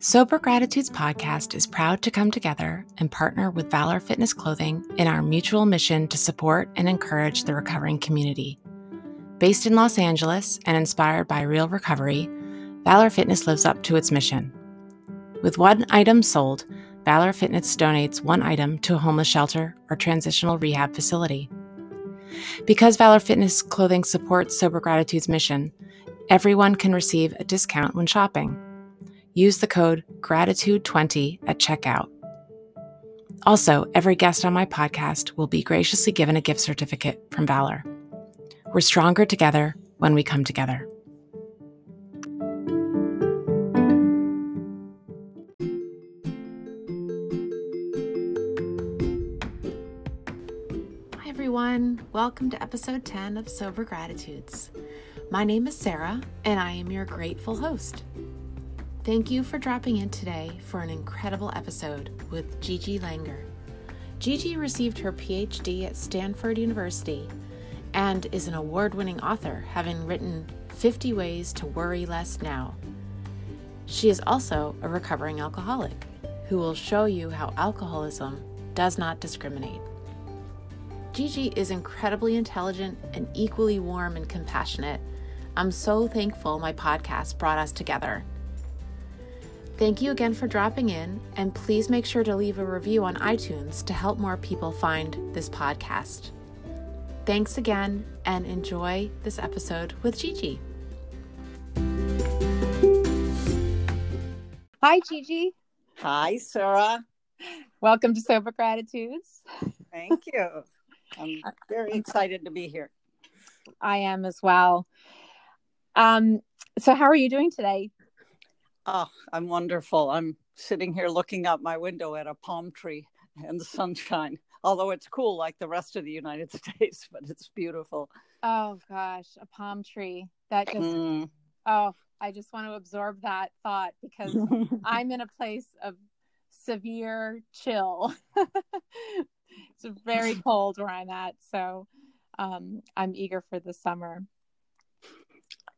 Sober Gratitudes podcast is proud to come together and partner with Valor Fitness Clothing in our mutual mission to support and encourage the recovering community. Based in Los Angeles and inspired by real recovery, Valor Fitness lives up to its mission. With one item sold, Valor Fitness donates one item to a homeless shelter or transitional rehab facility. Because Valor Fitness clothing supports Sober Gratitude's mission, everyone can receive a discount when shopping use the code GRATITUDE20 at checkout. Also, every guest on my podcast will be graciously given a gift certificate from Valor. We're stronger together when we come together. Hi, everyone. Welcome to episode 10 of Sober Gratitudes. My name is Sarah, and I am your grateful host. Thank you for dropping in today for an incredible episode with Gigi Langer. Gigi received her PhD at Stanford University and is an award winning author, having written 50 Ways to Worry Less Now. She is also a recovering alcoholic who will show you how alcoholism does not discriminate. Gigi is incredibly intelligent and equally warm and compassionate. I'm so thankful my podcast brought us together. Thank you again for dropping in, and please make sure to leave a review on iTunes to help more people find this podcast. Thanks again, and enjoy this episode with Gigi. Hi, Gigi. Hi, Sarah. Welcome to Sober Gratitudes. Thank you. I'm very excited to be here. I am as well. Um, so, how are you doing today? Oh, I'm wonderful. I'm sitting here looking out my window at a palm tree and the sunshine. Although it's cool like the rest of the United States, but it's beautiful. Oh gosh, a palm tree. That just mm. oh, I just want to absorb that thought because I'm in a place of severe chill. it's very cold where I'm at, so um, I'm eager for the summer.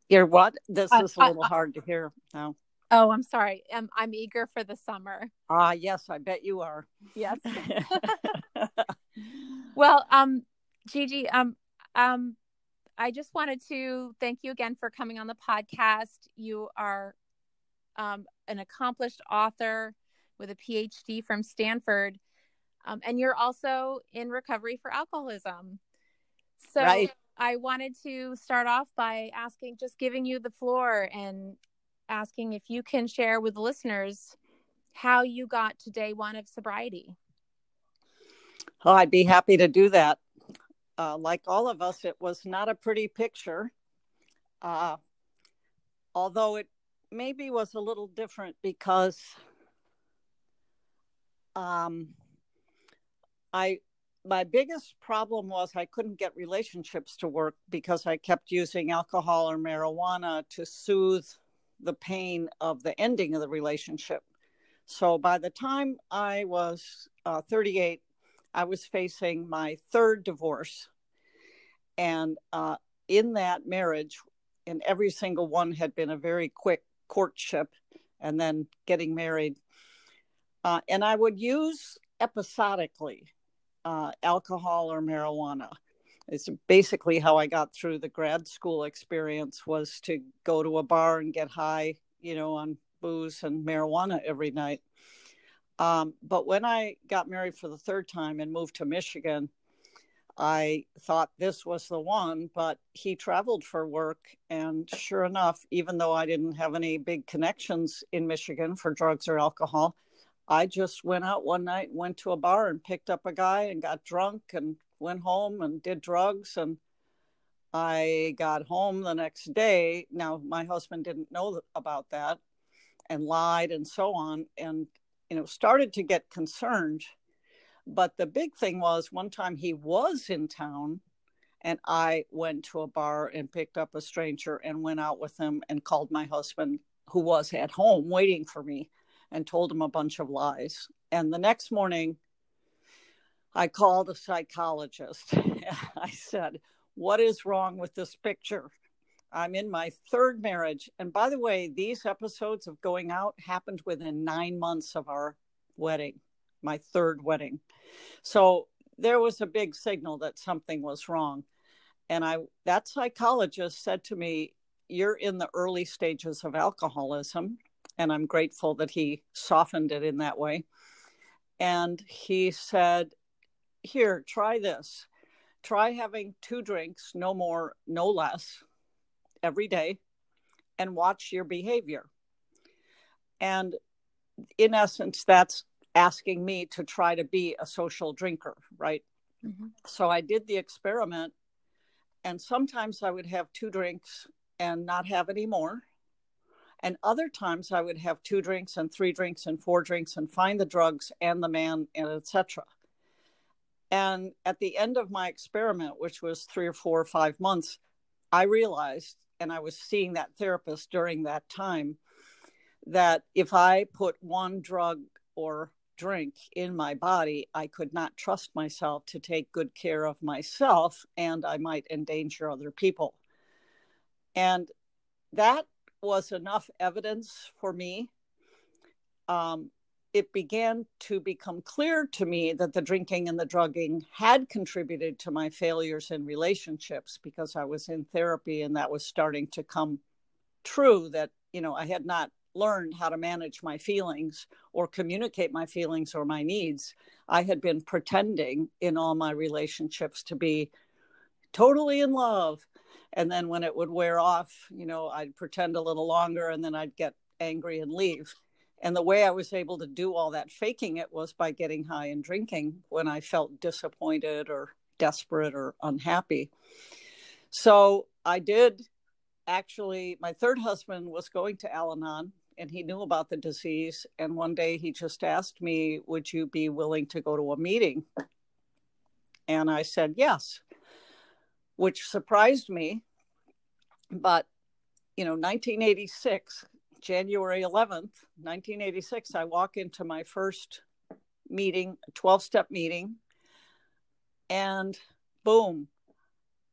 You're what? This is a little hard to hear now. Oh, I'm sorry. I'm I'm eager for the summer. Ah, yes, I bet you are. Yes. well, um, Gigi, um, um, I just wanted to thank you again for coming on the podcast. You are um, an accomplished author with a PhD from Stanford, um, and you're also in recovery for alcoholism. So right. I wanted to start off by asking, just giving you the floor and asking if you can share with listeners how you got to day one of sobriety. Oh, I'd be happy to do that. Uh, like all of us, it was not a pretty picture. Uh, although it maybe was a little different because um, I my biggest problem was I couldn't get relationships to work because I kept using alcohol or marijuana to soothe the pain of the ending of the relationship. So by the time I was uh, 38, I was facing my third divorce. And uh, in that marriage, and every single one had been a very quick courtship and then getting married. Uh, and I would use episodically uh, alcohol or marijuana. It's basically how I got through the grad school experience was to go to a bar and get high, you know, on booze and marijuana every night. Um, but when I got married for the third time and moved to Michigan, I thought this was the one, but he traveled for work. And sure enough, even though I didn't have any big connections in Michigan for drugs or alcohol, I just went out one night, went to a bar and picked up a guy and got drunk and went home and did drugs. And I got home the next day. Now, my husband didn't know about that and lied and so on. And, you know, started to get concerned. But the big thing was one time he was in town and I went to a bar and picked up a stranger and went out with him and called my husband, who was at home waiting for me and told him a bunch of lies. And the next morning, I called a psychologist. I said, What is wrong with this picture? I'm in my third marriage. And by the way, these episodes of going out happened within nine months of our wedding, my third wedding. So there was a big signal that something was wrong. And I that psychologist said to me, You're in the early stages of alcoholism and I'm grateful that he softened it in that way. And he said, Here, try this. Try having two drinks, no more, no less, every day, and watch your behavior. And in essence, that's asking me to try to be a social drinker, right? Mm-hmm. So I did the experiment, and sometimes I would have two drinks and not have any more and other times I would have two drinks and three drinks and four drinks and find the drugs and the man and etc. And at the end of my experiment, which was three or four or five months, I realized, and I was seeing that therapist during that time, that if I put one drug or drink in my body, I could not trust myself to take good care of myself and I might endanger other people. And that was enough evidence for me. Um, it began to become clear to me that the drinking and the drugging had contributed to my failures in relationships because I was in therapy and that was starting to come true that, you know, I had not learned how to manage my feelings or communicate my feelings or my needs. I had been pretending in all my relationships to be totally in love and then when it would wear off you know i'd pretend a little longer and then i'd get angry and leave and the way i was able to do all that faking it was by getting high and drinking when i felt disappointed or desperate or unhappy so i did actually my third husband was going to al-anon and he knew about the disease and one day he just asked me would you be willing to go to a meeting and i said yes which surprised me. But, you know, 1986, January 11th, 1986, I walk into my first meeting, 12 step meeting, and boom,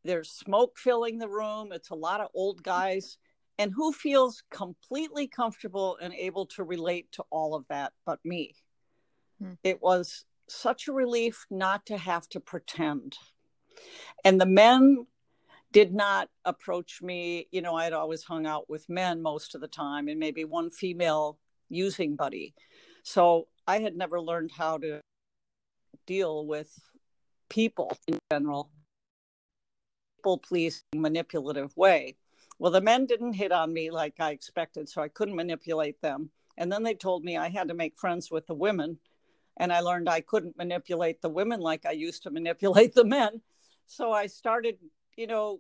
there's smoke filling the room. It's a lot of old guys. And who feels completely comfortable and able to relate to all of that but me? Hmm. It was such a relief not to have to pretend. And the men did not approach me. You know, I had always hung out with men most of the time and maybe one female using buddy. So I had never learned how to deal with people in general, people pleasing, manipulative way. Well, the men didn't hit on me like I expected, so I couldn't manipulate them. And then they told me I had to make friends with the women. And I learned I couldn't manipulate the women like I used to manipulate the men. So I started, you know,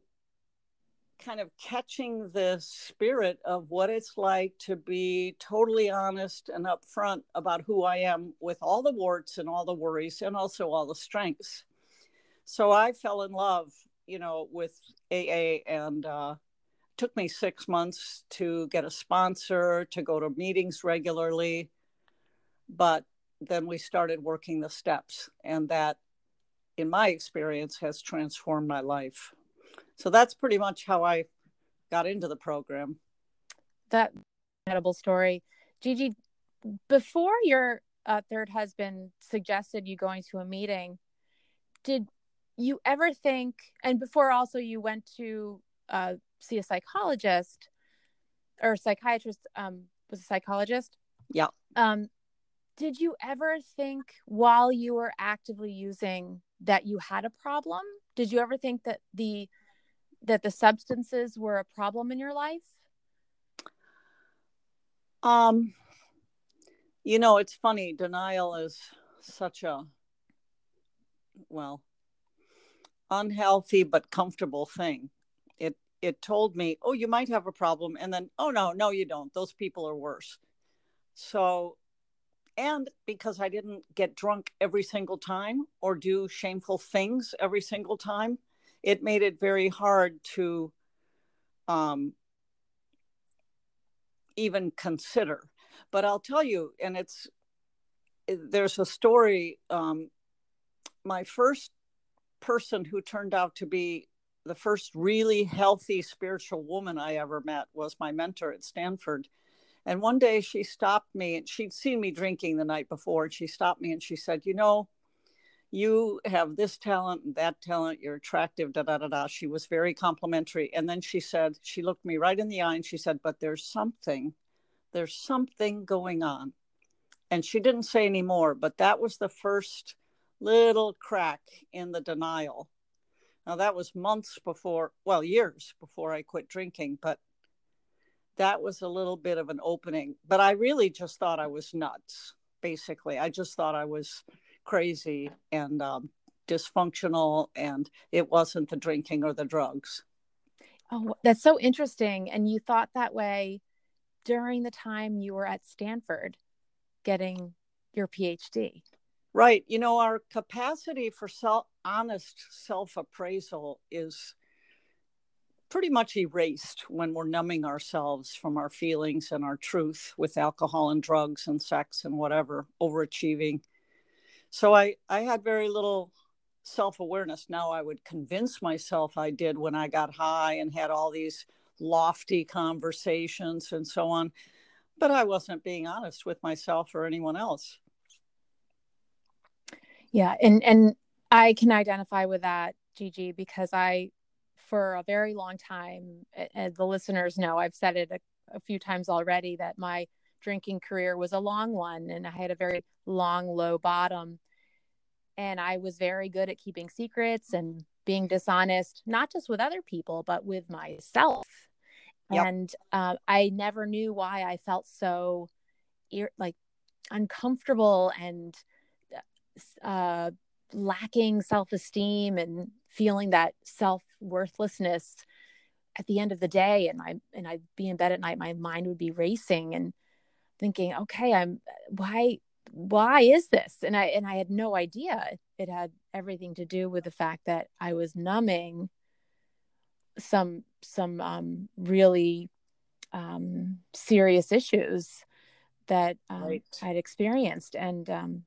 kind of catching the spirit of what it's like to be totally honest and upfront about who I am with all the warts and all the worries and also all the strengths. So I fell in love, you know, with AA and uh, took me six months to get a sponsor, to go to meetings regularly. But then we started working the steps, and that, in my experience, has transformed my life. So that's pretty much how I got into the program. That incredible story. Gigi, before your uh, third husband suggested you going to a meeting, did you ever think, and before also you went to uh, see a psychologist or a psychiatrist, um, was a psychologist? Yeah. Um, did you ever think while you were actively using that you had a problem? Did you ever think that the that the substances were a problem in your life? Um, you know, it's funny. Denial is such a well unhealthy but comfortable thing. It it told me, "Oh, you might have a problem," and then, "Oh no, no, you don't. Those people are worse." So, and because I didn't get drunk every single time or do shameful things every single time, it made it very hard to um, even consider. But I'll tell you, and it's there's a story. Um, my first person who turned out to be the first really healthy spiritual woman I ever met was my mentor at Stanford. And one day she stopped me and she'd seen me drinking the night before. And she stopped me and she said, You know, you have this talent and that talent you're attractive da da da da. She was very complimentary and then she said she looked me right in the eye and she said but there's something there's something going on. And she didn't say any more but that was the first little crack in the denial. Now that was months before well years before i quit drinking but that was a little bit of an opening. But i really just thought i was nuts basically. I just thought i was crazy and um, dysfunctional, and it wasn't the drinking or the drugs. Oh, that's so interesting. And you thought that way during the time you were at Stanford getting your PhD. Right. You know, our capacity for self honest self appraisal is pretty much erased when we're numbing ourselves from our feelings and our truth with alcohol and drugs and sex and whatever, overachieving so i i had very little self-awareness. Now i would convince myself i did when i got high and had all these lofty conversations and so on but i wasn't being honest with myself or anyone else. Yeah and and i can identify with that gigi because i for a very long time as the listeners know i've said it a, a few times already that my drinking career was a long one and i had a very long low bottom and I was very good at keeping secrets and being dishonest, not just with other people, but with myself. Yep. And uh, I never knew why I felt so like uncomfortable and uh, lacking self esteem and feeling that self worthlessness at the end of the day. And I and I'd be in bed at night, my mind would be racing and thinking, okay, I'm why why is this? And i and i had no idea it had everything to do with the fact that i was numbing some some um, really um, serious issues that um, right. i'd experienced. And um,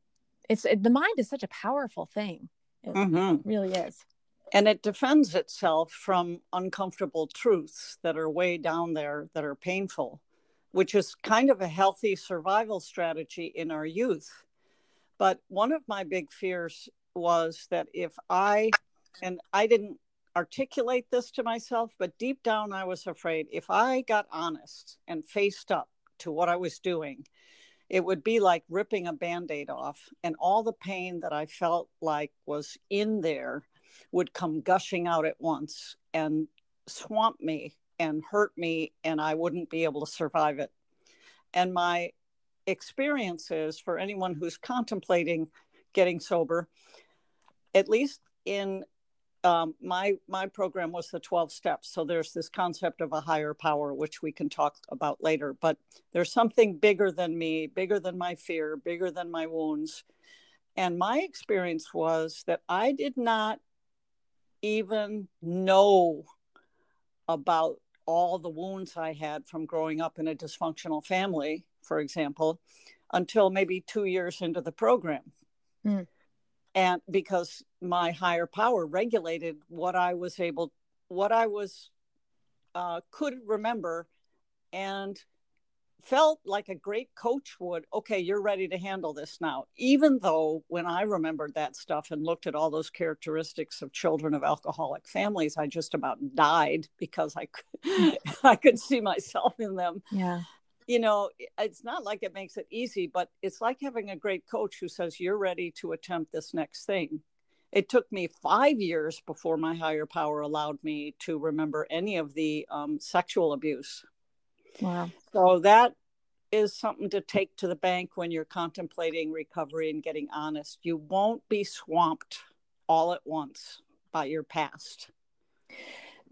it's it, the mind is such a powerful thing. It mm-hmm. really is. And it defends itself from uncomfortable truths that are way down there that are painful which is kind of a healthy survival strategy in our youth. But one of my big fears was that if I, and I didn't articulate this to myself, but deep down I was afraid if I got honest and faced up to what I was doing, it would be like ripping a band aid off, and all the pain that I felt like was in there would come gushing out at once and swamp me and hurt me and I wouldn't be able to survive it. And my experiences for anyone who's contemplating getting sober, at least in um, my my program was the 12 steps. So there's this concept of a higher power which we can talk about later. But there's something bigger than me bigger than my fear bigger than my wounds. And my experience was that i did not even know about all the wounds i had from growing up in a dysfunctional family for example until maybe two years into the program. Mm. And because my higher power regulated what i was able what i was uh, could remember and felt like a great coach would okay you're ready to handle this now even though when i remembered that stuff and looked at all those characteristics of children of alcoholic families i just about died because i could, i could see myself in them yeah you know, it's not like it makes it easy, but it's like having a great coach who says, You're ready to attempt this next thing. It took me five years before my higher power allowed me to remember any of the um, sexual abuse. Wow. So that is something to take to the bank when you're contemplating recovery and getting honest. You won't be swamped all at once by your past.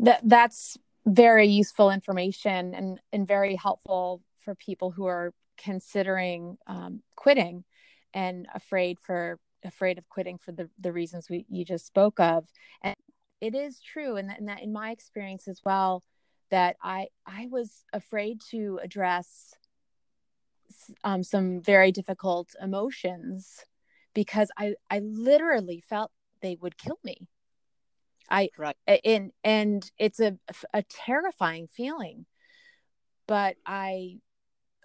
That that's very useful information and and very helpful for people who are considering um, quitting and afraid for afraid of quitting for the, the reasons we you just spoke of and it is true and that, and that in my experience as well that i i was afraid to address um, some very difficult emotions because i i literally felt they would kill me i right. and and it's a a terrifying feeling but i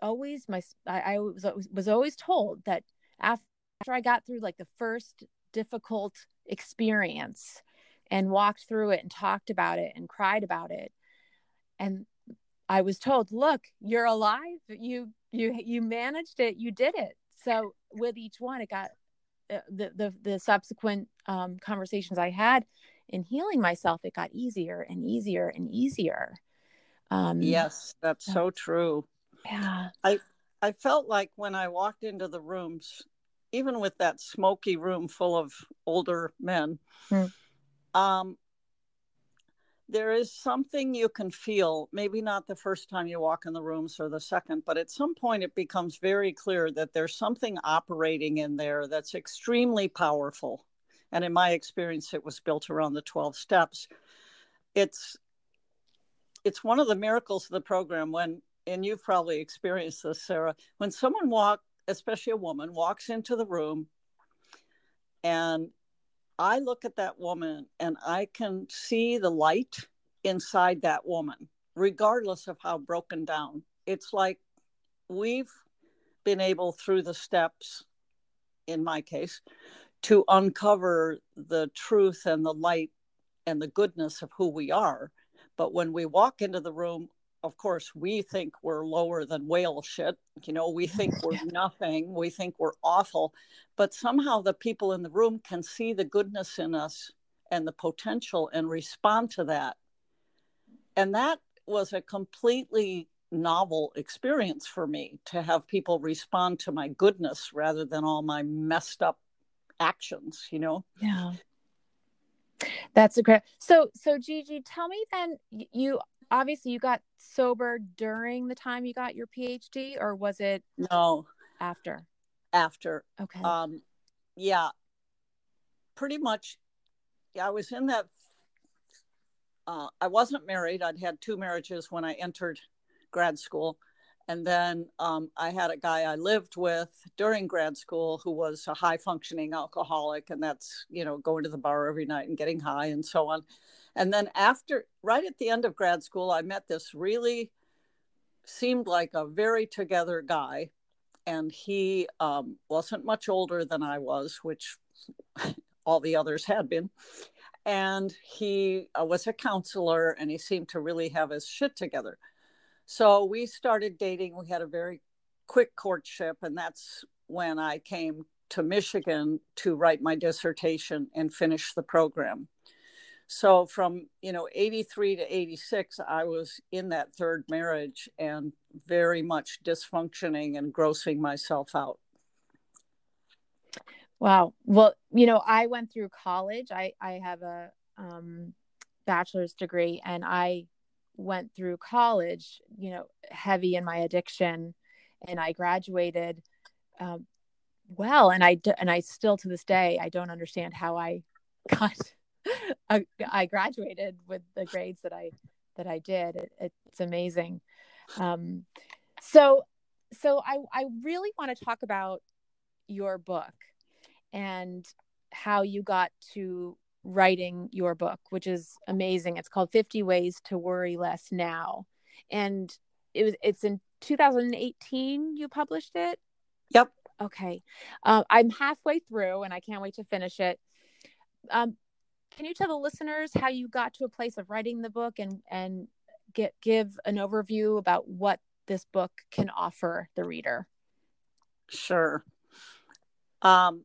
always my I, I was was always told that after I got through like the first difficult experience and walked through it and talked about it and cried about it and I was told, "Look, you're alive. You you you managed it. You did it." So with each one, it got uh, the the the subsequent um, conversations I had in healing myself. It got easier and easier and easier. Um, yes, that's so true. Yeah. I I felt like when I walked into the rooms, even with that smoky room full of older men, hmm. um, there is something you can feel, maybe not the first time you walk in the rooms or the second, but at some point it becomes very clear that there's something operating in there that's extremely powerful. And in my experience, it was built around the 12 steps. It's it's one of the miracles of the program when and you've probably experienced this, Sarah, when someone walk, especially a woman, walks into the room and I look at that woman and I can see the light inside that woman, regardless of how broken down. It's like we've been able through the steps, in my case, to uncover the truth and the light and the goodness of who we are. But when we walk into the room, of course, we think we're lower than whale shit. You know, we think we're nothing. We think we're awful. But somehow the people in the room can see the goodness in us and the potential and respond to that. And that was a completely novel experience for me to have people respond to my goodness rather than all my messed up actions, you know? Yeah. That's a great. So, so Gigi, tell me then you obviously you got sober during the time you got your PhD or was it no after? After. Okay. Um yeah. Pretty much yeah, I was in that uh, I wasn't married. I'd had two marriages when I entered grad school. And then um, I had a guy I lived with during grad school who was a high functioning alcoholic. And that's, you know, going to the bar every night and getting high and so on. And then after, right at the end of grad school, I met this really seemed like a very together guy. And he um, wasn't much older than I was, which all the others had been. And he uh, was a counselor and he seemed to really have his shit together. So we started dating. We had a very quick courtship. And that's when I came to Michigan to write my dissertation and finish the program so from you know 83 to 86 i was in that third marriage and very much dysfunctioning and grossing myself out wow well you know i went through college i i have a um, bachelor's degree and I went through college, you know, heavy in my addiction, and I graduated um, well. And I and I still to this day I don't understand how I got I graduated with the grades that I that I did. It, it's amazing. Um, so so I I really want to talk about your book and how you got to writing your book, which is amazing. It's called 50 Ways to Worry Less Now. And it was it's in 2018 you published it? Yep. Okay. Uh, I'm halfway through and I can't wait to finish it. Um, can you tell the listeners how you got to a place of writing the book and and get give an overview about what this book can offer the reader? Sure. Um,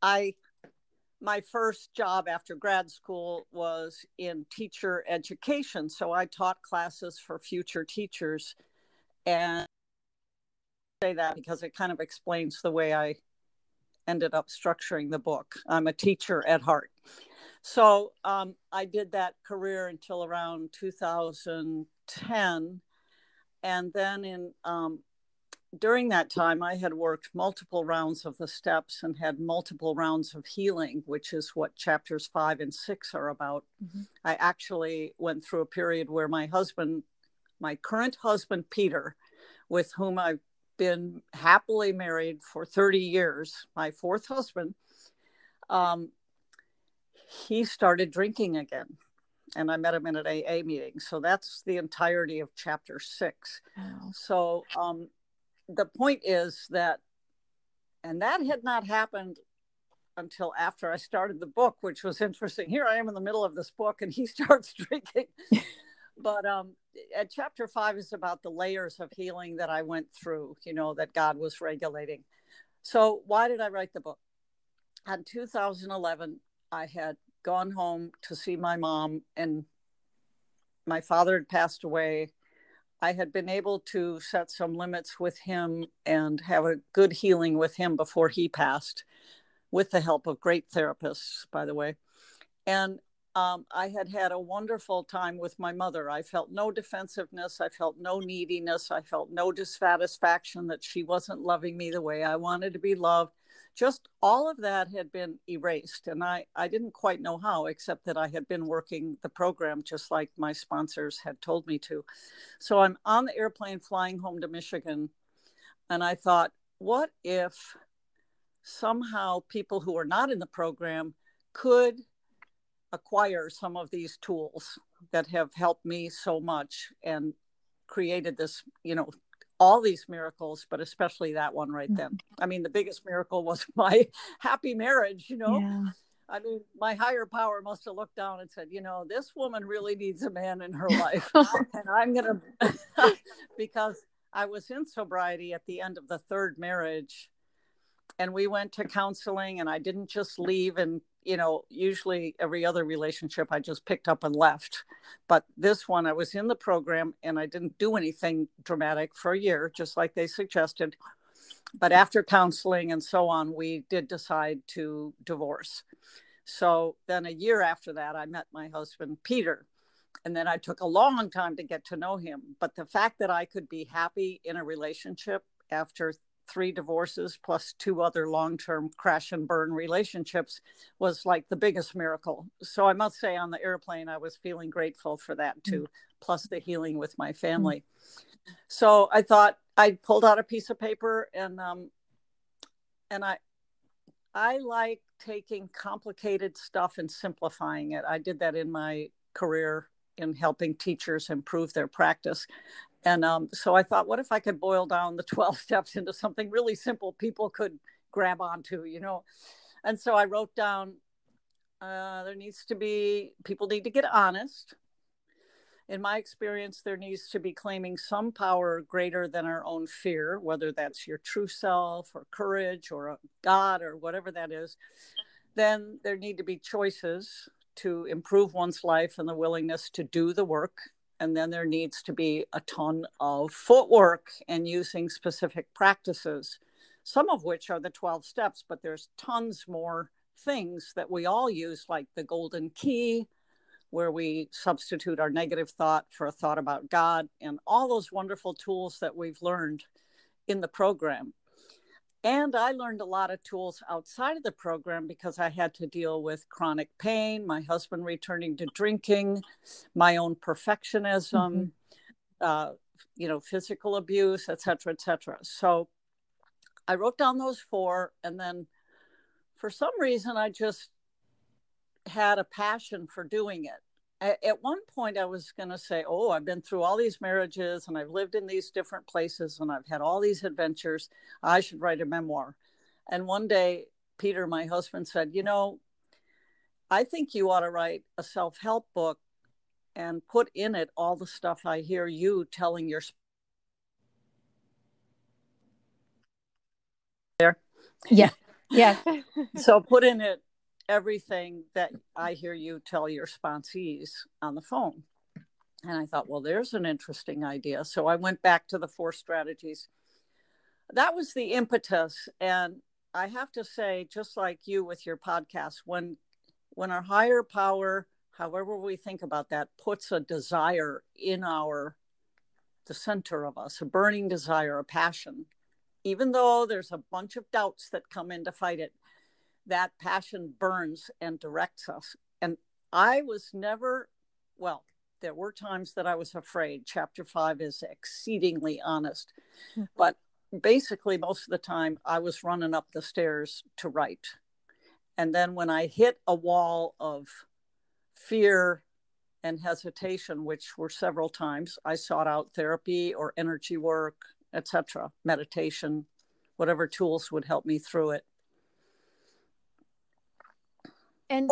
I my first job after grad school was in teacher education. So I taught classes for future teachers. And I say that because it kind of explains the way I ended up structuring the book. I'm a teacher at heart. So um, I did that career until around 2010. And then in um, during that time, I had worked multiple rounds of the steps and had multiple rounds of healing, which is what chapters five and six are about. Mm-hmm. I actually went through a period where my husband, my current husband, Peter, with whom I've been happily married for 30 years, my fourth husband, um, he started drinking again. And I met him in an AA meeting. So that's the entirety of chapter six. Wow. So um, the point is that, and that had not happened until after I started the book, which was interesting. Here I am in the middle of this book, and he starts drinking. but um, at chapter five is about the layers of healing that I went through, you know, that God was regulating. So, why did I write the book? In 2011, I had gone home to see my mom, and my father had passed away. I had been able to set some limits with him and have a good healing with him before he passed, with the help of great therapists, by the way. And um, I had had a wonderful time with my mother. I felt no defensiveness. I felt no neediness. I felt no dissatisfaction that she wasn't loving me the way I wanted to be loved just all of that had been erased and I, I didn't quite know how except that i had been working the program just like my sponsors had told me to. So i'm on the airplane flying home to michigan and i thought what if somehow people who are not in the program could acquire some of these tools that have helped me so much and created this you know all these miracles, but especially that one right mm. then. I mean, the biggest miracle was my happy marriage, you know. Yeah. I mean, my higher power must have looked down and said, you know, this woman really needs a man in her life. and I'm going to, because I was in sobriety at the end of the third marriage. And we went to counseling, and I didn't just leave and you know, usually every other relationship I just picked up and left. But this one, I was in the program and I didn't do anything dramatic for a year, just like they suggested. But after counseling and so on, we did decide to divorce. So then a year after that, I met my husband, Peter. And then I took a long time to get to know him. But the fact that I could be happy in a relationship after three divorces plus two other long term crash and burn relationships was like the biggest miracle. So I must say, on the airplane, I was feeling grateful for that too, mm-hmm. plus the healing with my family. Mm-hmm. So I thought I pulled out a piece of paper and, um, and I, I like taking complicated stuff and simplifying it. I did that in my career in helping teachers improve their practice. And um, so I thought, what if I could boil down the 12 steps into something really simple people could grab onto, you know? And so I wrote down uh, there needs to be, people need to get honest. In my experience, there needs to be claiming some power greater than our own fear, whether that's your true self or courage or a God or whatever that is. Then there need to be choices to improve one's life and the willingness to do the work and then there needs to be a ton of footwork and using specific practices some of which are the 12 steps but there's tons more things that we all use like the golden key where we substitute our negative thought for a thought about God, and all those wonderful tools that we've learned in the program. And I learned a lot of tools outside of the program because I had to deal with chronic pain, my husband returning to drinking, my own perfectionism, mm-hmm. uh, you know, physical abuse, et cetera, et cetera. So I wrote down those four. And then for some reason, I just had a passion for doing it at one point i was going to say oh i've been through all these marriages and i've lived in these different places and i've had all these adventures. I should write a memoir. And one day peter my husband said you know i think you ought to write a self-help book and put in it all the stuff i hear you telling your there yeah. Yeah. So put in it everything that I hear you tell your sponsees on the phone. And I thought, well, there's an interesting idea. So I went back to the four strategies. That was the impetus. And I have to say, just like you with your podcast, when when our higher power, however we think about that, puts a desire in our the center of us, a burning desire, a passion, even though there's a bunch of doubts that come in to fight it, that passion burns and directs us. And I was never, well, there were times that I was afraid. Chapter five is exceedingly honest. Mm-hmm. But basically, most of the time, I was running up the stairs to write. And then when I hit a wall of fear and hesitation, which were several times, I sought out therapy or energy work, etc., meditation, whatever tools would help me through it. And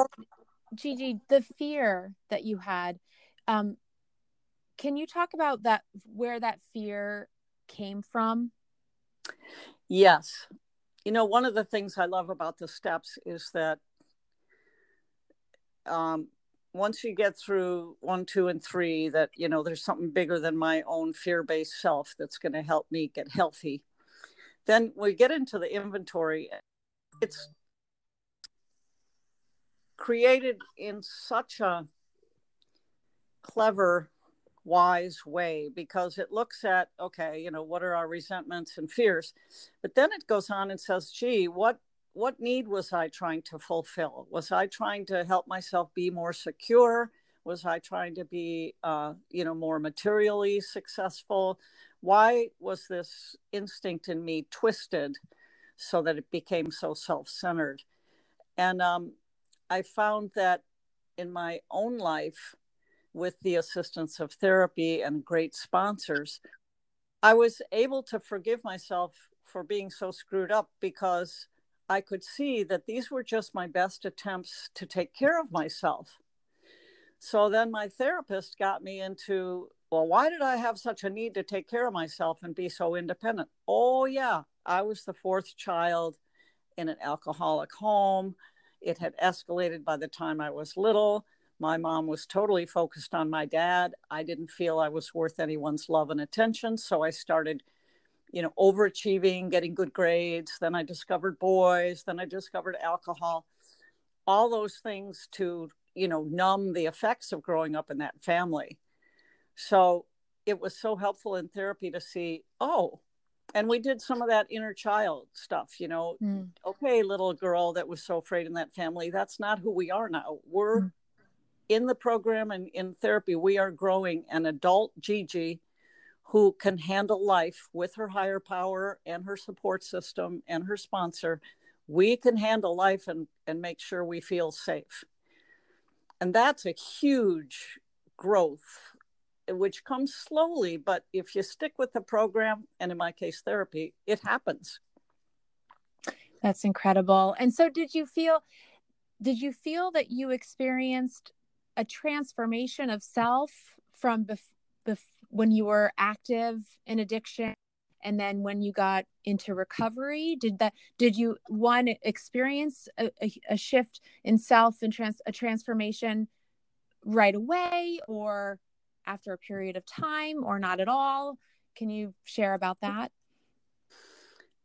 Gigi, the fear that you had, um, can you talk about that, where that fear came from? Yes. You know, one of the things I love about the steps is that um, once you get through one, two, and three, that, you know, there's something bigger than my own fear based self that's going to help me get healthy. Then we get into the inventory. It's created in such a clever wise way because it looks at okay you know what are our resentments and fears? But then it goes on and says gee what what need was i trying to fulfill? Was i trying to help myself be more secure? Was i trying to be uh, you know more materially successful? Why was this instinct in me twisted so that it became so self-centered? And um, I found that in my own life, with the assistance of therapy and great sponsors, I was able to forgive myself for being so screwed up because I could see that these were just my best attempts to take care of myself. So then my therapist got me into, well, why did I have such a need to take care of myself and be so independent? Oh, yeah, I was the fourth child in an alcoholic home. It had escalated by the time I was little. My mom was totally focused on my dad. I didn't feel I was worth anyone's love and attention. So I started, you know, overachieving, getting good grades. Then I discovered boys. Then I discovered alcohol. All those things to, you know, numb the effects of growing up in that family. So it was so helpful in therapy to see, oh, and we did some of that inner child stuff you know mm. okay little girl that was so afraid in that family that's not who we are now we're mm. in the program and in therapy we are growing an adult gigi who can handle life with her higher power and her support system and her sponsor we can handle life and and make sure we feel safe and that's a huge growth which comes slowly, but if you stick with the program, and in my case, therapy, it happens. That's incredible. And so, did you feel? Did you feel that you experienced a transformation of self from bef- bef- when you were active in addiction and then when you got into recovery did that did you one experience a, a, a shift in self and trans, a transformation right away or after a period of time or not at all? Can you share about that?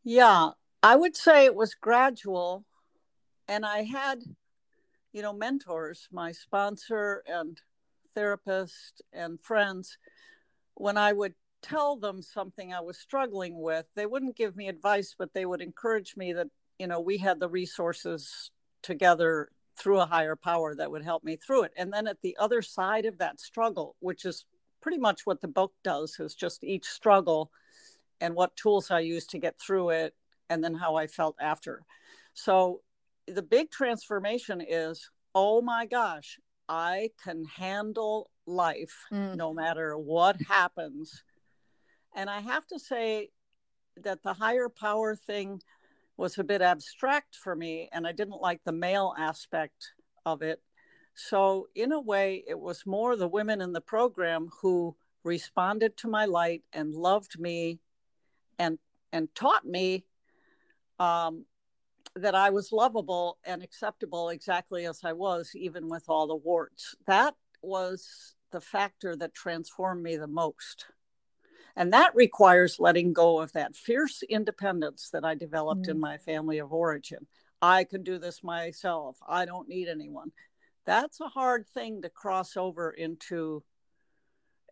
Yeah, I would say it was gradual. And I had, you know, mentors, my sponsor and therapist and friends, when I would tell them something I was struggling with, they wouldn't give me advice, but they would encourage me that, you know, we had the resources together through a higher power that would help me through it. And then at the other side of that struggle, which is pretty much what the book does, is just each struggle and what tools I use to get through it, and then how I felt after. So the big transformation is oh my gosh, I can handle life mm. no matter what happens. And I have to say that the higher power thing was a bit abstract for me, and I didn't like the male aspect of it. So, in a way, it was more the women in the program who responded to my light and loved me and and taught me um, that I was lovable and acceptable exactly as I was, even with all the warts. That was the factor that transformed me the most. And that requires letting go of that fierce independence that I developed mm. in my family of origin. I can do this myself. I don't need anyone. That's a hard thing to cross over into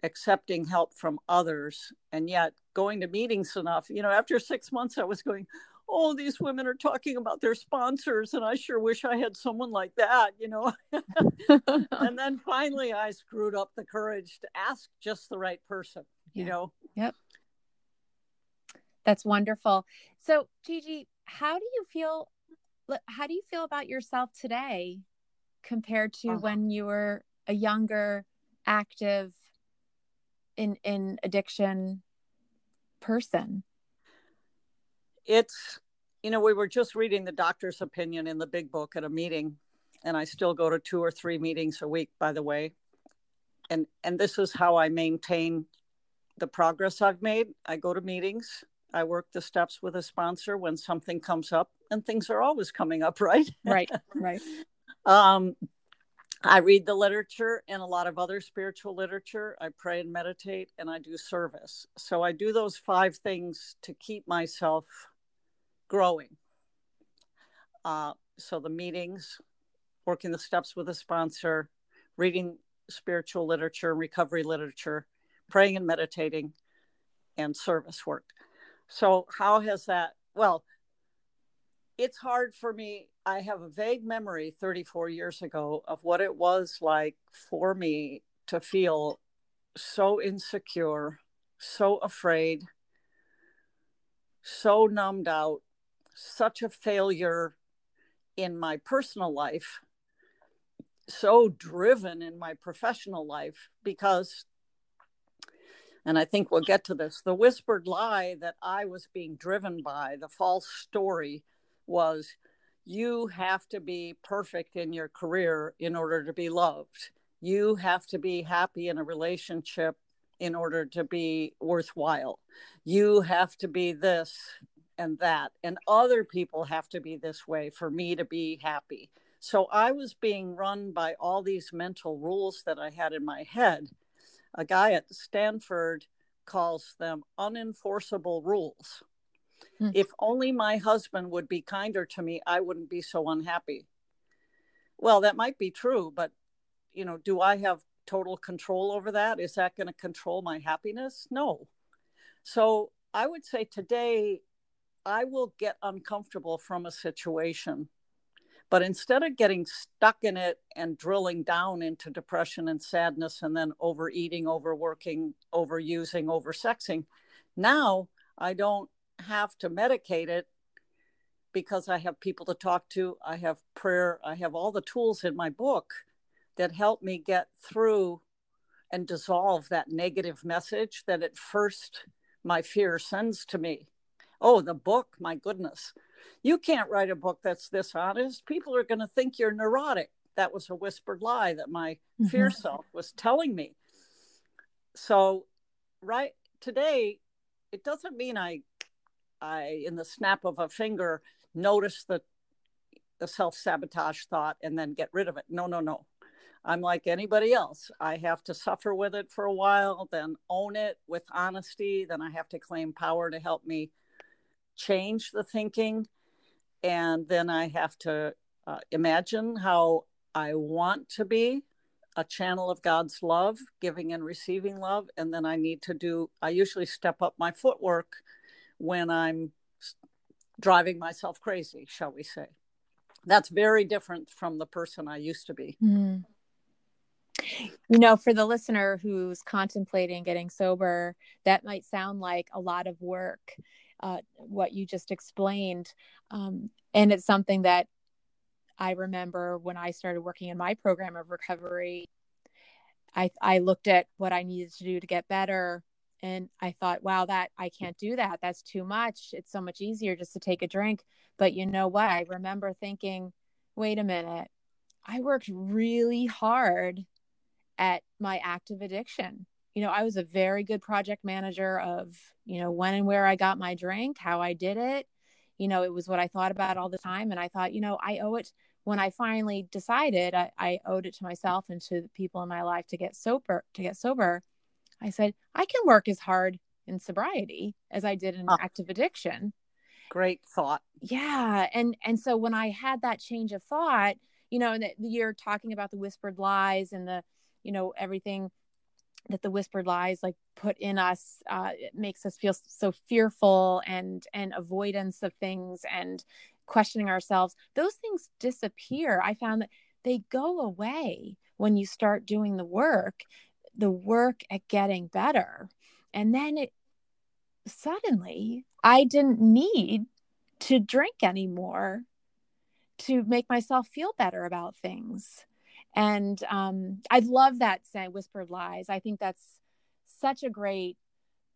accepting help from others. And yet, going to meetings enough, you know, after six months, I was going, Oh, these women are talking about their sponsors, and I sure wish I had someone like that, you know. and then finally, I screwed up the courage to ask just the right person you know? Yep. That's wonderful. So gigi how do you feel how do you feel about yourself today compared to uh-huh. when you were a younger active in in addiction person? It's you know we were just reading the doctor's opinion in the big book at a meeting and i still go to two or three meetings a week by the way. And and this is how i maintain the progress I've made. I go to meetings. I work the steps with a sponsor when something comes up, and things are always coming up, right? Right, right. um, I read the literature and a lot of other spiritual literature. I pray and meditate, and I do service. So I do those five things to keep myself growing. Uh, so the meetings, working the steps with a sponsor, reading spiritual literature, recovery literature, praying and meditating and service work. So, how has that? Well, it's hard for me. I have a vague memory 34 years ago of what it was like for me to feel so insecure, so afraid, so numbed out, such a failure in my personal life, so driven in my professional life because and I think we'll get to this. The whispered lie that I was being driven by, the false story, was you have to be perfect in your career in order to be loved. You have to be happy in a relationship in order to be worthwhile. You have to be this and that. And other people have to be this way for me to be happy. So I was being run by all these mental rules that I had in my head a guy at Stanford calls them unenforceable rules. Hmm. If only my husband would be kinder to me, I wouldn't be so unhappy. Well, that might be true, but you know, do I have total control over that? Is that going to control my happiness? No. So I would say today I will get uncomfortable from a situation but instead of getting stuck in it and drilling down into depression and sadness and then overeating, overworking, overusing, oversexing, now I don't have to medicate it because I have people to talk to. I have prayer. I have all the tools in my book that help me get through and dissolve that negative message that at first my fear sends to me. Oh, the book, my goodness you can't write a book that's this honest. People are going to think you're neurotic. That was a whispered lie that my mm-hmm. fear self was telling me. So, right today, it doesn't mean I, I in the snap of a finger notice the, the self sabotage thought and then get rid of it. No, no, no. I'm like anybody else. I have to suffer with it for a while, then own it with honesty. Then I have to claim power to help me change the thinking and then I have to uh, imagine how I want to be a channel of God's love, giving and receiving love. And then I need to do, I usually step up my footwork when I'm driving myself crazy, shall we say. That's very different from the person I used to be. Mm. You know, for the listener who's contemplating getting sober, that might sound like a lot of work, uh, what you just explained. Um, and it's something that I remember when I started working in my program of recovery, I, I looked at what I needed to do to get better. And I thought, wow, that I can't do that. That's too much. It's so much easier just to take a drink. But you know what? I remember thinking, wait a minute, I worked really hard at my active addiction. You know, I was a very good project manager of, you know, when and where I got my drink, how I did it. You know, it was what I thought about all the time. And I thought, you know, I owe it when I finally decided I, I owed it to myself and to the people in my life to get sober to get sober. I said, I can work as hard in sobriety as I did in oh. active addiction. Great thought. Yeah. And and so when I had that change of thought, you know, and that you're talking about the whispered lies and the you know everything that the whispered lies like put in us uh, it makes us feel so fearful and and avoidance of things and questioning ourselves. Those things disappear. I found that they go away when you start doing the work the work at getting better. And then it suddenly i didn't need to drink anymore to make myself feel better about things and um, I love that saying, "Whispered lies." I think that's such a great.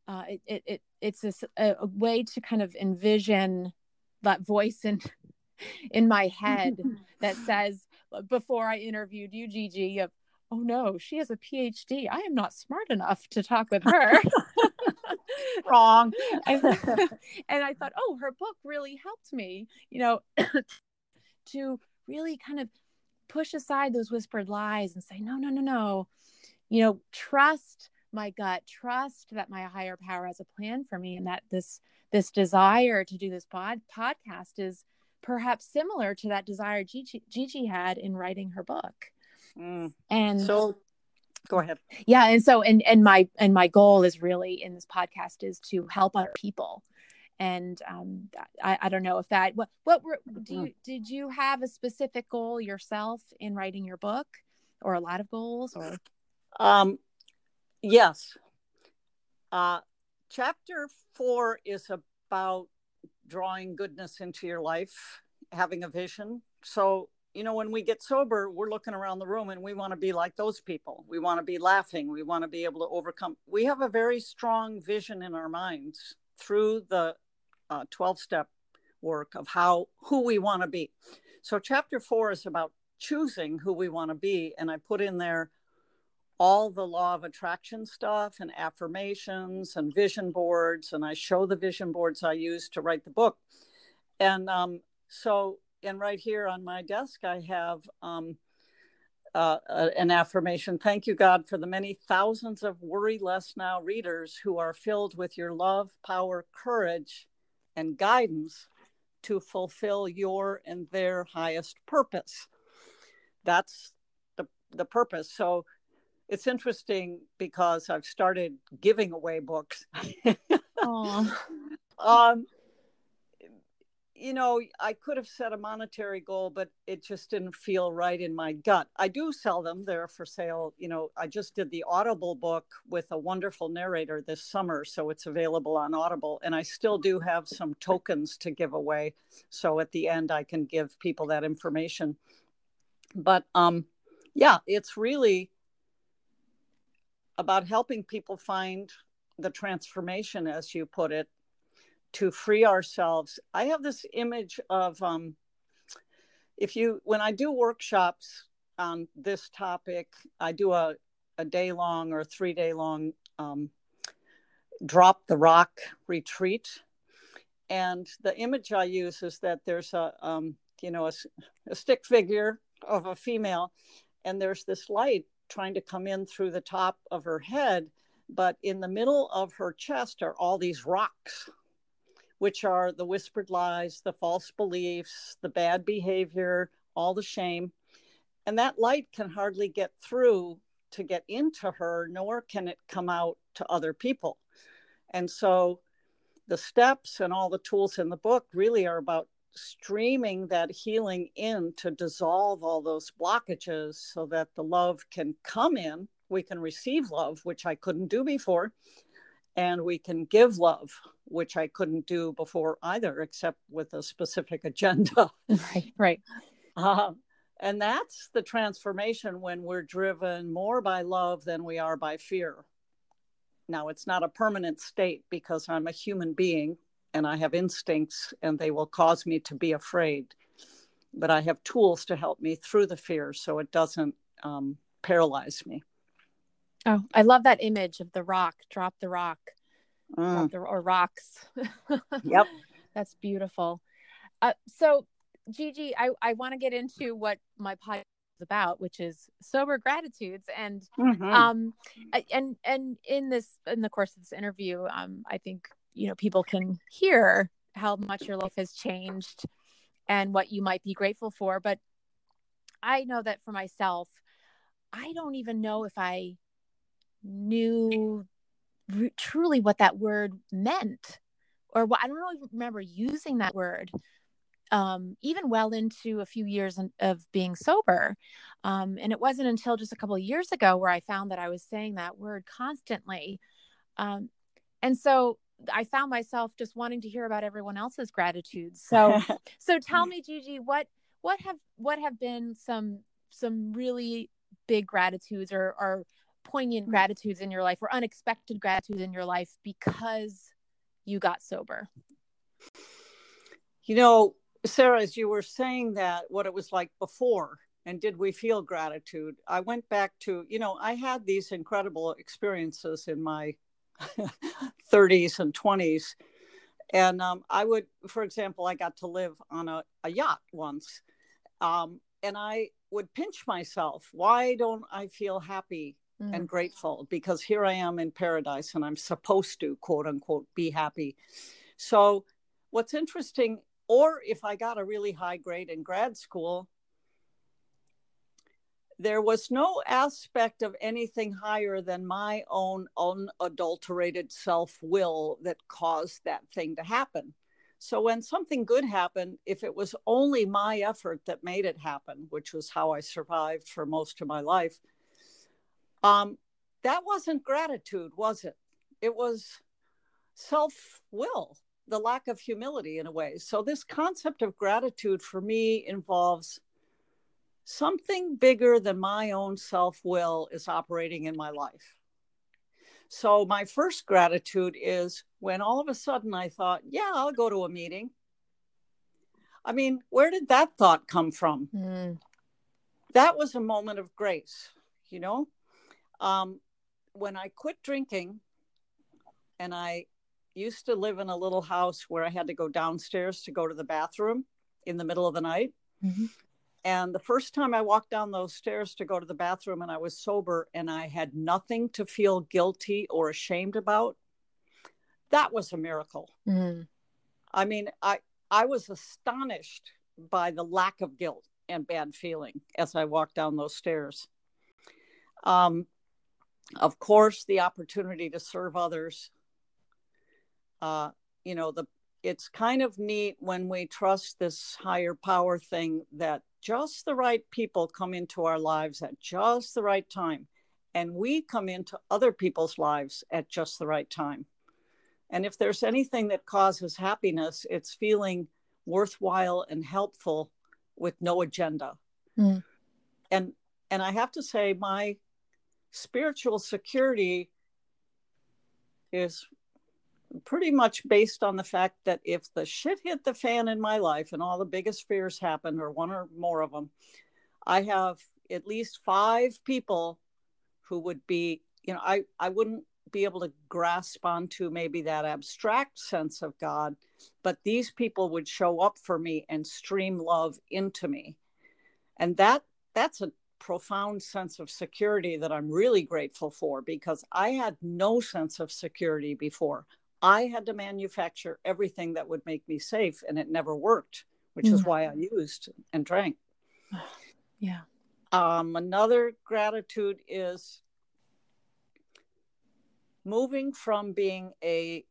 Uh, it, it, it it's a, a way to kind of envision that voice in in my head that says before I interviewed you, Gigi, of oh no, she has a PhD. I am not smart enough to talk with her. Wrong. and, and I thought, oh, her book really helped me, you know, to really kind of push aside those whispered lies and say, no, no, no, no. You know, trust my gut, trust that my higher power has a plan for me and that this this desire to do this pod podcast is perhaps similar to that desire Gigi, Gigi had in writing her book. Mm. And so go ahead. Yeah. And so and and my and my goal is really in this podcast is to help other people and um, I, I don't know if that what what were do you did you have a specific goal yourself in writing your book or a lot of goals or? Um yes. Uh chapter four is about drawing goodness into your life having a vision. So you know when we get sober we're looking around the room and we want to be like those people. We want to be laughing. We want to be able to overcome. We have a very strong vision in our minds through the 12 step work of how who we want to be. So chapter four is about choosing who we want to be and i put in there all the law of attraction stuff and affirmations and vision boards and i show the vision boards i use to write the book. And um, so and right here on my desk i have um, uh, an affirmation. Thank you god for the many thousands of worry less now readers who are filled with your love power courage and guidance to fulfill your and their highest purpose. That's the, the purpose. So it's interesting because I've started giving away books. um, you know, I could have set a monetary goal, but it just didn't feel right in my gut. I do sell them, they're for sale. You know, I just did the Audible book with a wonderful narrator this summer, so it's available on Audible. And I still do have some tokens to give away. So at the end, I can give people that information. But um, yeah, it's really about helping people find the transformation, as you put it, to free ourselves. I have this image of um, if you, when I do workshops on this topic, I do a, a day long or three day long um, drop the rock retreat. And the image I use is that there's a, um, you know, a, a stick figure of a female, and there's this light trying to come in through the top of her head but in the middle of her chest are all these rocks which are the whispered lies, the false beliefs, the bad behavior, all the shame. and that light can hardly get through to get into her, nor can it come out to other people. And so the steps and all the tools in the book really are about streaming that healing in to dissolve all those blockages so that the love can come in. We can receive love, which I couldn't do before, and we can give love, which I couldn't do before either, except with a specific agenda. Right, right. Uh, and that's the transformation when we're driven more by love than we are by fear. Now, it's not a permanent state because I'm a human being and I have instincts and they will cause me to be afraid. But I have tools to help me through the fear so it doesn't um, paralyze me. Oh, I love that image of the rock, drop the rock, Mm. drop the, or rocks. Yep. That's beautiful. Uh, so, Gigi, I, I want to get into what my podcast is about, which is sober gratitudes. And Mhm. um and and in this in the course of this interview um i think you know people can hear how much your life has changed and what you might be grateful for but i know that for myself i don't even know if i knew r- truly what that word meant or what i don't really remember using that word um, even well into a few years in- of being sober. Um, and it wasn't until just a couple of years ago where I found that I was saying that word constantly. Um, and so I found myself just wanting to hear about everyone else's gratitude. So, so tell me, Gigi, what what have what have been some some really big gratitudes or, or poignant gratitudes in your life or unexpected gratitudes in your life because you got sober? you know, Sarah, as you were saying that, what it was like before, and did we feel gratitude? I went back to, you know, I had these incredible experiences in my 30s and 20s. And um, I would, for example, I got to live on a, a yacht once. Um, and I would pinch myself. Why don't I feel happy Mm. and grateful? Because here I am in paradise and I'm supposed to, quote unquote, be happy. So, what's interesting, or if I got a really high grade in grad school, there was no aspect of anything higher than my own unadulterated self will that caused that thing to happen. So when something good happened, if it was only my effort that made it happen, which was how I survived for most of my life, um, that wasn't gratitude, was it? It was self will, the lack of humility in a way. So this concept of gratitude for me involves something bigger than my own self will is operating in my life. So, my first gratitude is when all of a sudden I thought, yeah, I'll go to a meeting. I mean, where did that thought come from? Mm. That was a moment of grace, you know? Um, when I quit drinking and I used to live in a little house where I had to go downstairs to go to the bathroom in the middle of the night. Mhm. And the first time I walked down those stairs to go to the bathroom and I was sober and I had nothing to feel guilty or ashamed about, that was a miracle. Mm. I mean, I I was astonished by the lack of guilt and bad feeling as I walked down those stairs. Um, of course, the opportunity to serve others. Uh, you know, the it's kind of neat when we trust this higher power thing that just the right people come into our lives at just the right time, and we come into other people's lives at just the right time. And if there's anything that causes happiness, it's feeling worthwhile and helpful with no agenda. Mm. And and I have to say my spiritual security is pretty much based on the fact that if the shit hit the fan in my life and all the biggest fears happened or one or more of them, I have at least five people who would be, you know, I, I wouldn't be able to grasp onto maybe that abstract sense of God, but these people would show up for me and stream love into me. And that that's a profound sense of security that I'm really grateful for because I had no sense of security before. I had to manufacture everything that would make me safe and it never worked, which is Mm. why I used and drank. Yeah. Um, another gratitude is moving from being a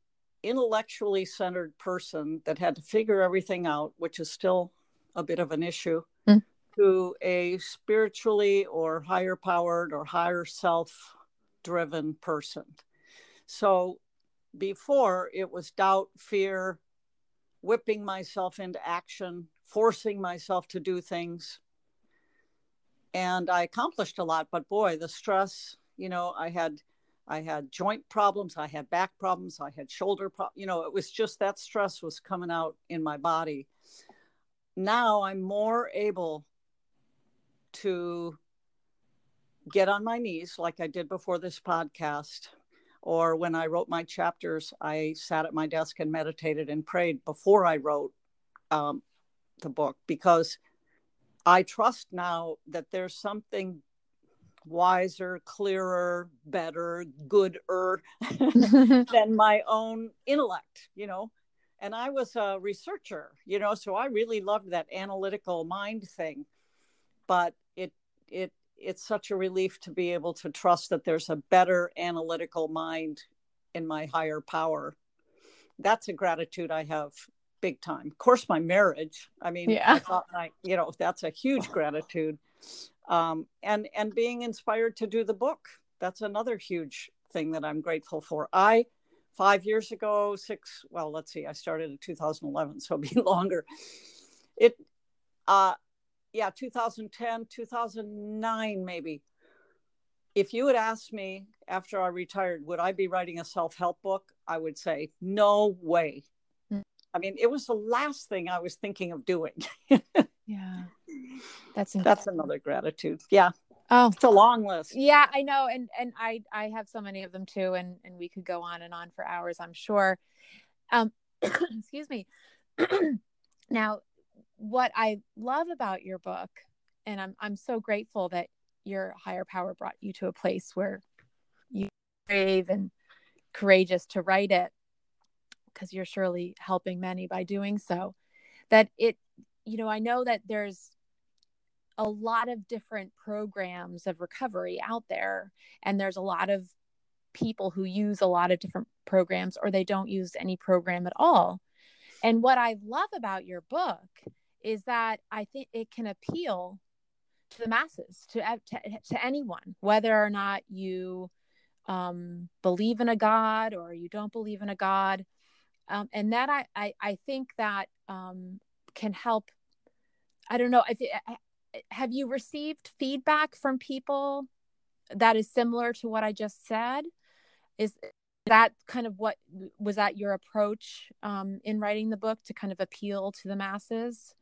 intellectually centered person that had to figure everything out, which is still a bit of an issue, mm. To a spiritually or higher powered or higher self driven person. So before it was doubt, fear, whipping myself into action, forcing myself to do things. And I accomplished a lot, but boy, the stress, you know, I had I had joint problems, I had back problems, I had shoulder problems. You know, it was just that stress was coming out in my body. Now I'm more able to get on my knees like I did before this podcast. Or when I wrote my chapters, I sat at my desk and meditated and prayed before I wrote um, the book because I trust now that there's something wiser, clearer, better, gooder than my own intellect, you know. And I was a researcher, you know, so I really loved that analytical mind thing. But it it it's such a relief to be able to trust that there's a better analytical mind in my higher power. That's a gratitude I have big time. Of course, my marriage. I mean, yeah. I thought my, you know, that's a huge gratitude um, and and being inspired to do the book that's another huge thing that i'm grateful for i five years ago six well let's see i started in 2011 so it'll be longer it uh yeah 2010 2009 maybe if you had asked me after i retired would i be writing a self-help book i would say no way mm. i mean it was the last thing i was thinking of doing yeah that's incredible. that's another gratitude. Yeah. Oh, it's a long list. Yeah, I know, and and I I have so many of them too, and and we could go on and on for hours. I'm sure. Um, excuse me. now, what I love about your book, and I'm I'm so grateful that your higher power brought you to a place where you brave and courageous to write it, because you're surely helping many by doing so. That it, you know, I know that there's a lot of different programs of recovery out there and there's a lot of people who use a lot of different programs or they don't use any program at all and what i love about your book is that i think it can appeal to the masses to to, to anyone whether or not you um, believe in a god or you don't believe in a god um, and that I, I, I think that um, can help I don't know if have you received feedback from people that is similar to what I just said? Is that kind of what was that your approach um, in writing the book to kind of appeal to the masses?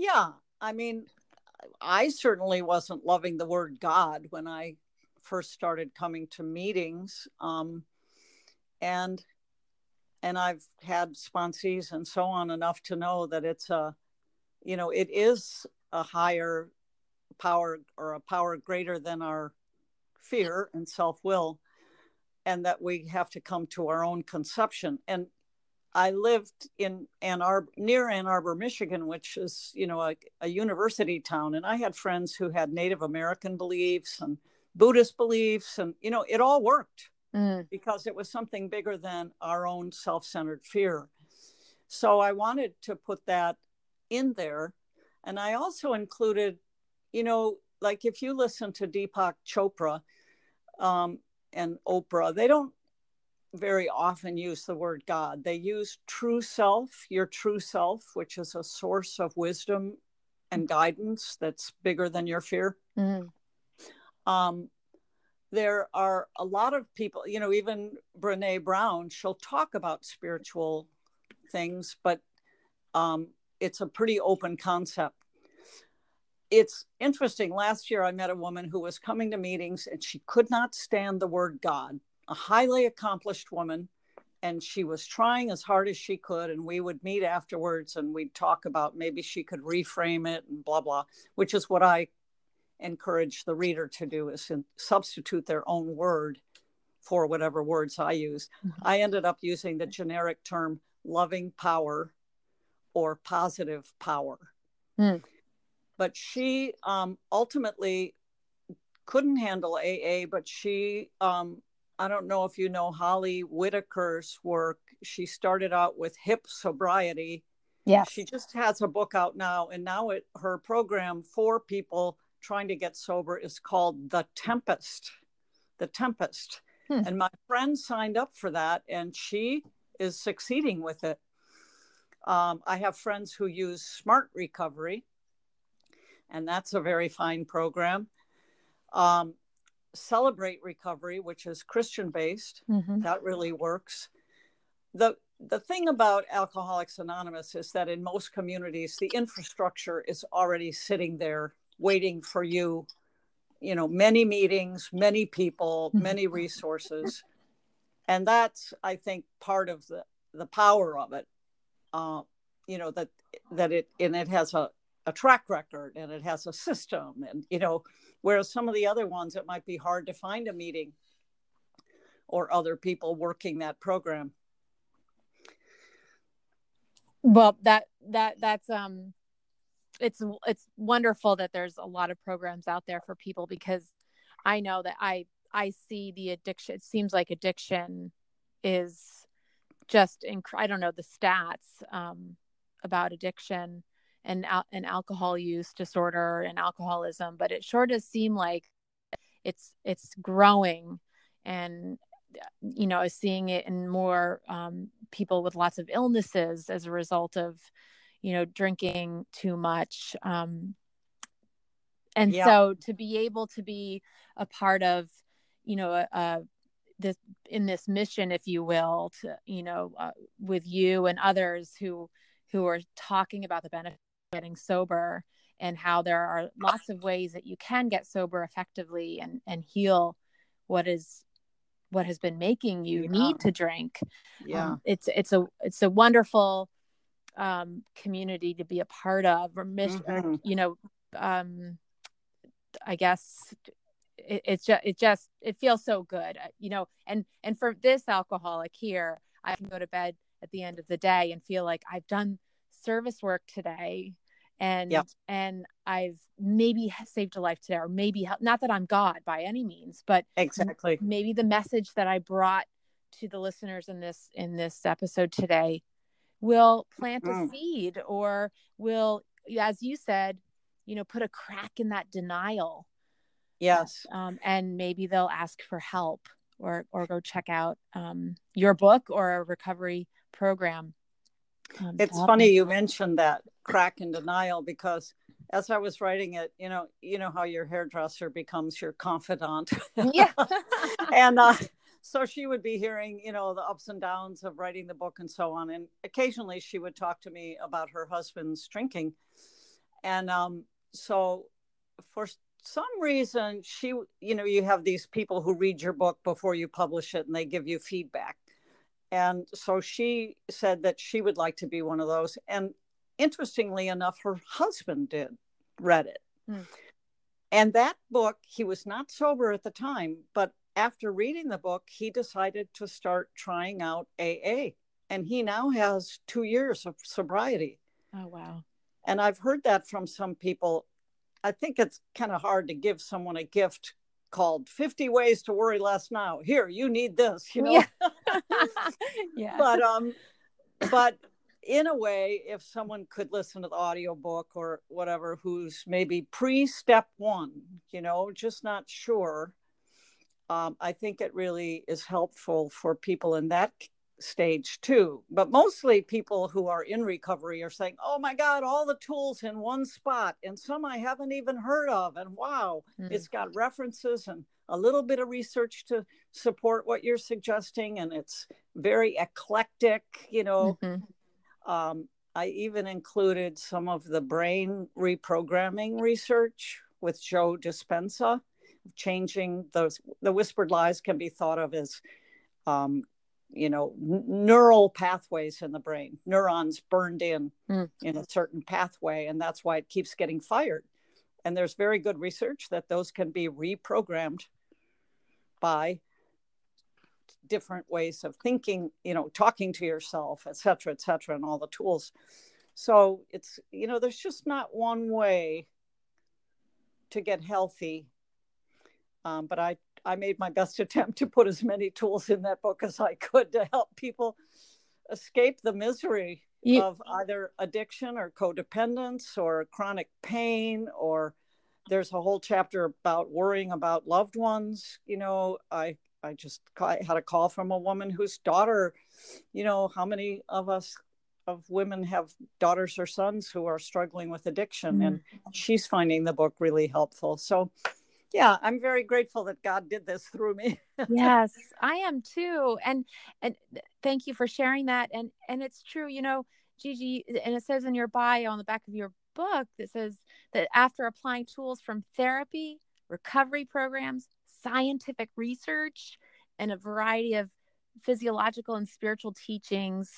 Yeah, I mean, I certainly wasn't loving the word God when I first started coming to meetings, um, and and I've had sponsees and so on enough to know that it's a, you know, it is a higher power or a power greater than our fear and self will, and that we have to come to our own conception. And I lived in Ann Arbor, near Ann Arbor, Michigan, which is, you know, a, a university town. And I had friends who had Native American beliefs and Buddhist beliefs. And, you know, it all worked mm. because it was something bigger than our own self centered fear. So I wanted to put that in there and I also included, you know, like if you listen to Deepak Chopra um, and Oprah, they don't very often use the word God. They use true self, your true self, which is a source of wisdom and guidance that's bigger than your fear. Mm. Um, there are a lot of people, you know, even Brene Brown, she'll talk about spiritual things, but um, it's a pretty open concept. It's interesting. Last year, I met a woman who was coming to meetings and she could not stand the word God, a highly accomplished woman. And she was trying as hard as she could. And we would meet afterwards and we'd talk about maybe she could reframe it and blah, blah, which is what I encourage the reader to do is substitute their own word for whatever words I use. Mm-hmm. I ended up using the generic term loving power or positive power. Mm. but she um, ultimately couldn't handle AA, but she, um, I don't know if you know Holly Whitaker's work. She started out with hip sobriety. Yeah. She just has a book out now, and now it, her program for people trying to get sober is called The Tempest. The Tempest. Hmm. And my friend signed up for that, and she is succeeding with it. Um, I have friends who use Smart Recovery, and that's a very fine program. Um, Celebrate Recovery, which is Christian based, mm-hmm. that really works. The the thing about Alcoholics Anonymous is that in most communities, the infrastructure is already sitting there waiting for you. You know, many meetings, many people, mm-hmm. many resources, and that's I think part of the the power of it. Uh, you know that that it and it has a a track record and it has a system and you know whereas some of the other ones it might be hard to find a meeting or other people working that program. Well that that that's um it's it's wonderful that there's a lot of programs out there for people because i know that i i see the addiction it seems like addiction is just inc- i don't know the stats um about addiction and and alcohol use disorder and alcoholism but it sure does seem like it's it's growing and you know seeing it in more um, people with lots of illnesses as a result of you know drinking too much um, and yeah. so to be able to be a part of you know a, a this in this mission if you will to you know uh, with you and others who who are talking about the benefits getting sober and how there are lots of ways that you can get sober effectively and and heal what is what has been making you yeah. need to drink yeah um, it's it's a it's a wonderful um, community to be a part of or mission mm-hmm. you know um, i guess it, it's just it just it feels so good uh, you know and and for this alcoholic here i can go to bed at the end of the day and feel like i've done service work today and yep. and I've maybe saved a life today or maybe not that I'm God by any means but exactly maybe the message that I brought to the listeners in this in this episode today will plant mm. a seed or will as you said you know put a crack in that denial yes um, and maybe they'll ask for help or or go check out um, your book or a recovery program um, it's funny you mentioned that crack in denial because as I was writing it, you know, you know how your hairdresser becomes your confidant. Yeah. and uh, so she would be hearing, you know, the ups and downs of writing the book and so on. And occasionally she would talk to me about her husband's drinking. And um, so for some reason, she, you know, you have these people who read your book before you publish it and they give you feedback. And so she said that she would like to be one of those. And interestingly enough, her husband did, read it. Mm. And that book, he was not sober at the time, but after reading the book, he decided to start trying out AA. And he now has two years of sobriety. Oh, wow. And I've heard that from some people. I think it's kind of hard to give someone a gift called 50 ways to worry less now here you need this you know yeah, yeah. but um but in a way if someone could listen to the audiobook or whatever who's maybe pre step one you know just not sure um, i think it really is helpful for people in that stage too but mostly people who are in recovery are saying oh my god all the tools in one spot and some i haven't even heard of and wow mm. it's got references and a little bit of research to support what you're suggesting and it's very eclectic you know mm-hmm. um, i even included some of the brain reprogramming research with joe dispenza changing those the whispered lies can be thought of as um, you know n- neural pathways in the brain neurons burned in mm. in a certain pathway and that's why it keeps getting fired and there's very good research that those can be reprogrammed by different ways of thinking you know talking to yourself et cetera et cetera and all the tools so it's you know there's just not one way to get healthy. Um, but I, I made my best attempt to put as many tools in that book as I could to help people escape the misery you, of either addiction or codependence or chronic pain or there's a whole chapter about worrying about loved ones you know i i just I had a call from a woman whose daughter you know how many of us of women have daughters or sons who are struggling with addiction? Mm-hmm. and she's finding the book really helpful. So yeah i'm very grateful that god did this through me. Yes i am too. And and thank you for sharing that. And and it's true you know gigi and it says in your bio on the back of your book that says that after applying tools from therapy recovery programs scientific research and a variety of physiological and spiritual teachings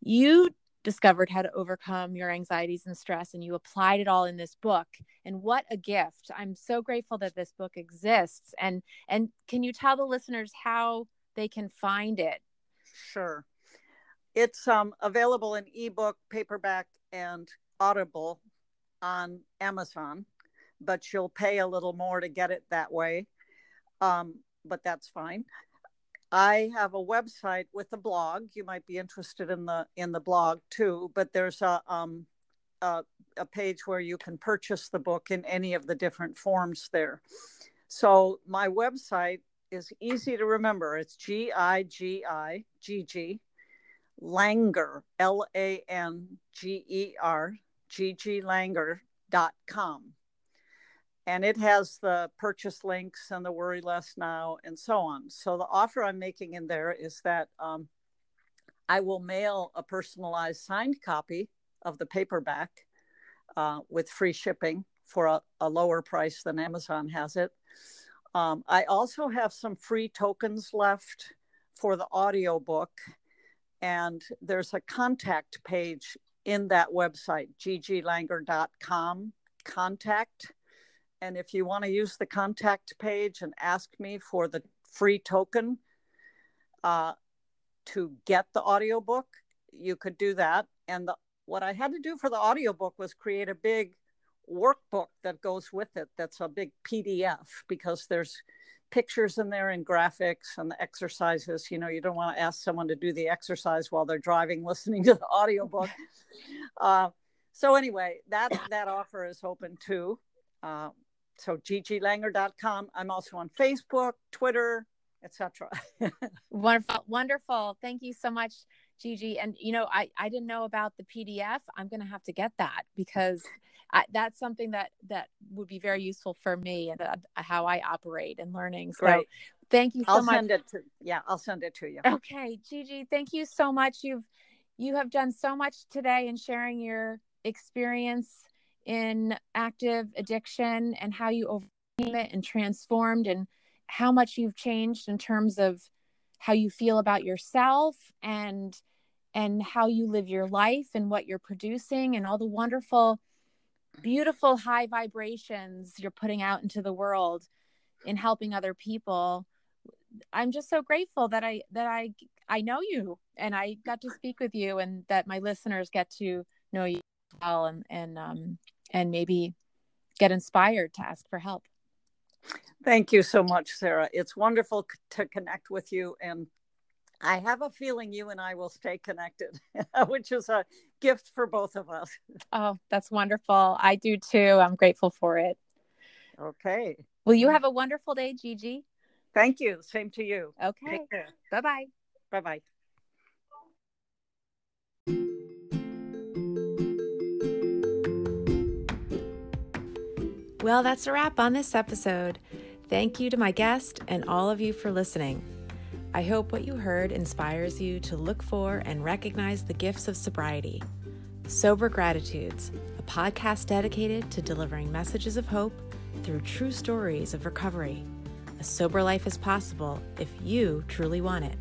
you discovered how to overcome your anxieties and stress and you applied it all in this book. And what a gift. I'm so grateful that this book exists. And and can you tell the listeners how they can find it? Sure. It's um, available in ebook paperback and audible on amazon but you'll pay a little more to get it that way um, but that's fine I have a website with a blog. You might be interested in the in the blog too, but there's a um a, a page where you can purchase the book in any of the different forms there. So my website is easy to remember. It's G I G I G G Langer L A N G E R G G dot com. And it has the purchase links and the worry less now and so on. So the offer i'm making in there is that um, i will mail a personalized signed copy of the paperback uh, with free shipping for a, a, lower price than amazon has it. Um, i also have some free tokens left for the audio book and there's a contact page in that website gigilanger.com contact and if you want to use the contact page and ask me for the free token uh, to get the audiobook, you could do that. And the, what I had to do for the audiobook was create a big workbook that goes with it that's a big PDF because there's pictures in there and graphics and the exercises. You know, you don't want to ask someone to do the exercise while they're driving, listening to the audiobook. uh, so anyway, that that offer is open too. Uh, so gigilanger.com. I'm also on Facebook, Twitter, etc. wonderful, wonderful. Thank you so much, Gigi. And you know, I I didn't know about the PDF. I'm going to have to get that because I, that's something that that would be very useful for me and uh, how I operate and learning. So Great. thank you so I'll much. send it to yeah, I'll send it to you. Okay, Gigi, thank you so much. You've you have done so much today in sharing your experience in active addiction and how you overcame it and transformed and how much you've changed in terms of how you feel about yourself and and how you live your life and what you're producing and all the wonderful beautiful high vibrations you're putting out into the world in helping other people i'm just so grateful that i that i i know you and i got to speak with you and that my listeners get to know you well and and um and maybe get inspired to ask for help. Thank you so much, Sarah. It's wonderful to connect with you. And I have a feeling you and I will stay connected, which is a gift for both of us. Oh, that's wonderful. I do too. I'm grateful for it. Okay. Will you have a wonderful day, Gigi? Thank you. Same to you. Okay. Bye bye. Bye bye. Well, that's a wrap on this episode. Thank you to my guest and all of you for listening. I hope what you heard inspires you to look for and recognize the gifts of sobriety. Sober Gratitudes, a podcast dedicated to delivering messages of hope through true stories of recovery. A sober life is possible if you truly want it.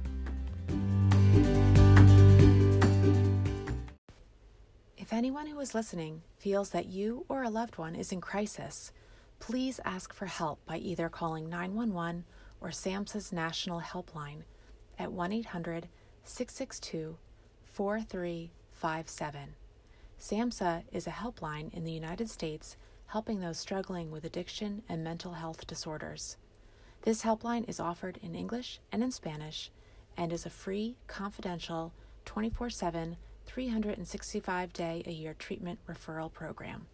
If anyone who is listening feels that you or a loved one is in crisis, please ask for help by either calling 911 or SAMHSA's national helpline at 1 800 662 4357. SAMHSA is a helpline in the United States helping those struggling with addiction and mental health disorders. This helpline is offered in English and in Spanish and is a free, confidential, 24 7, 365 day a year treatment referral program.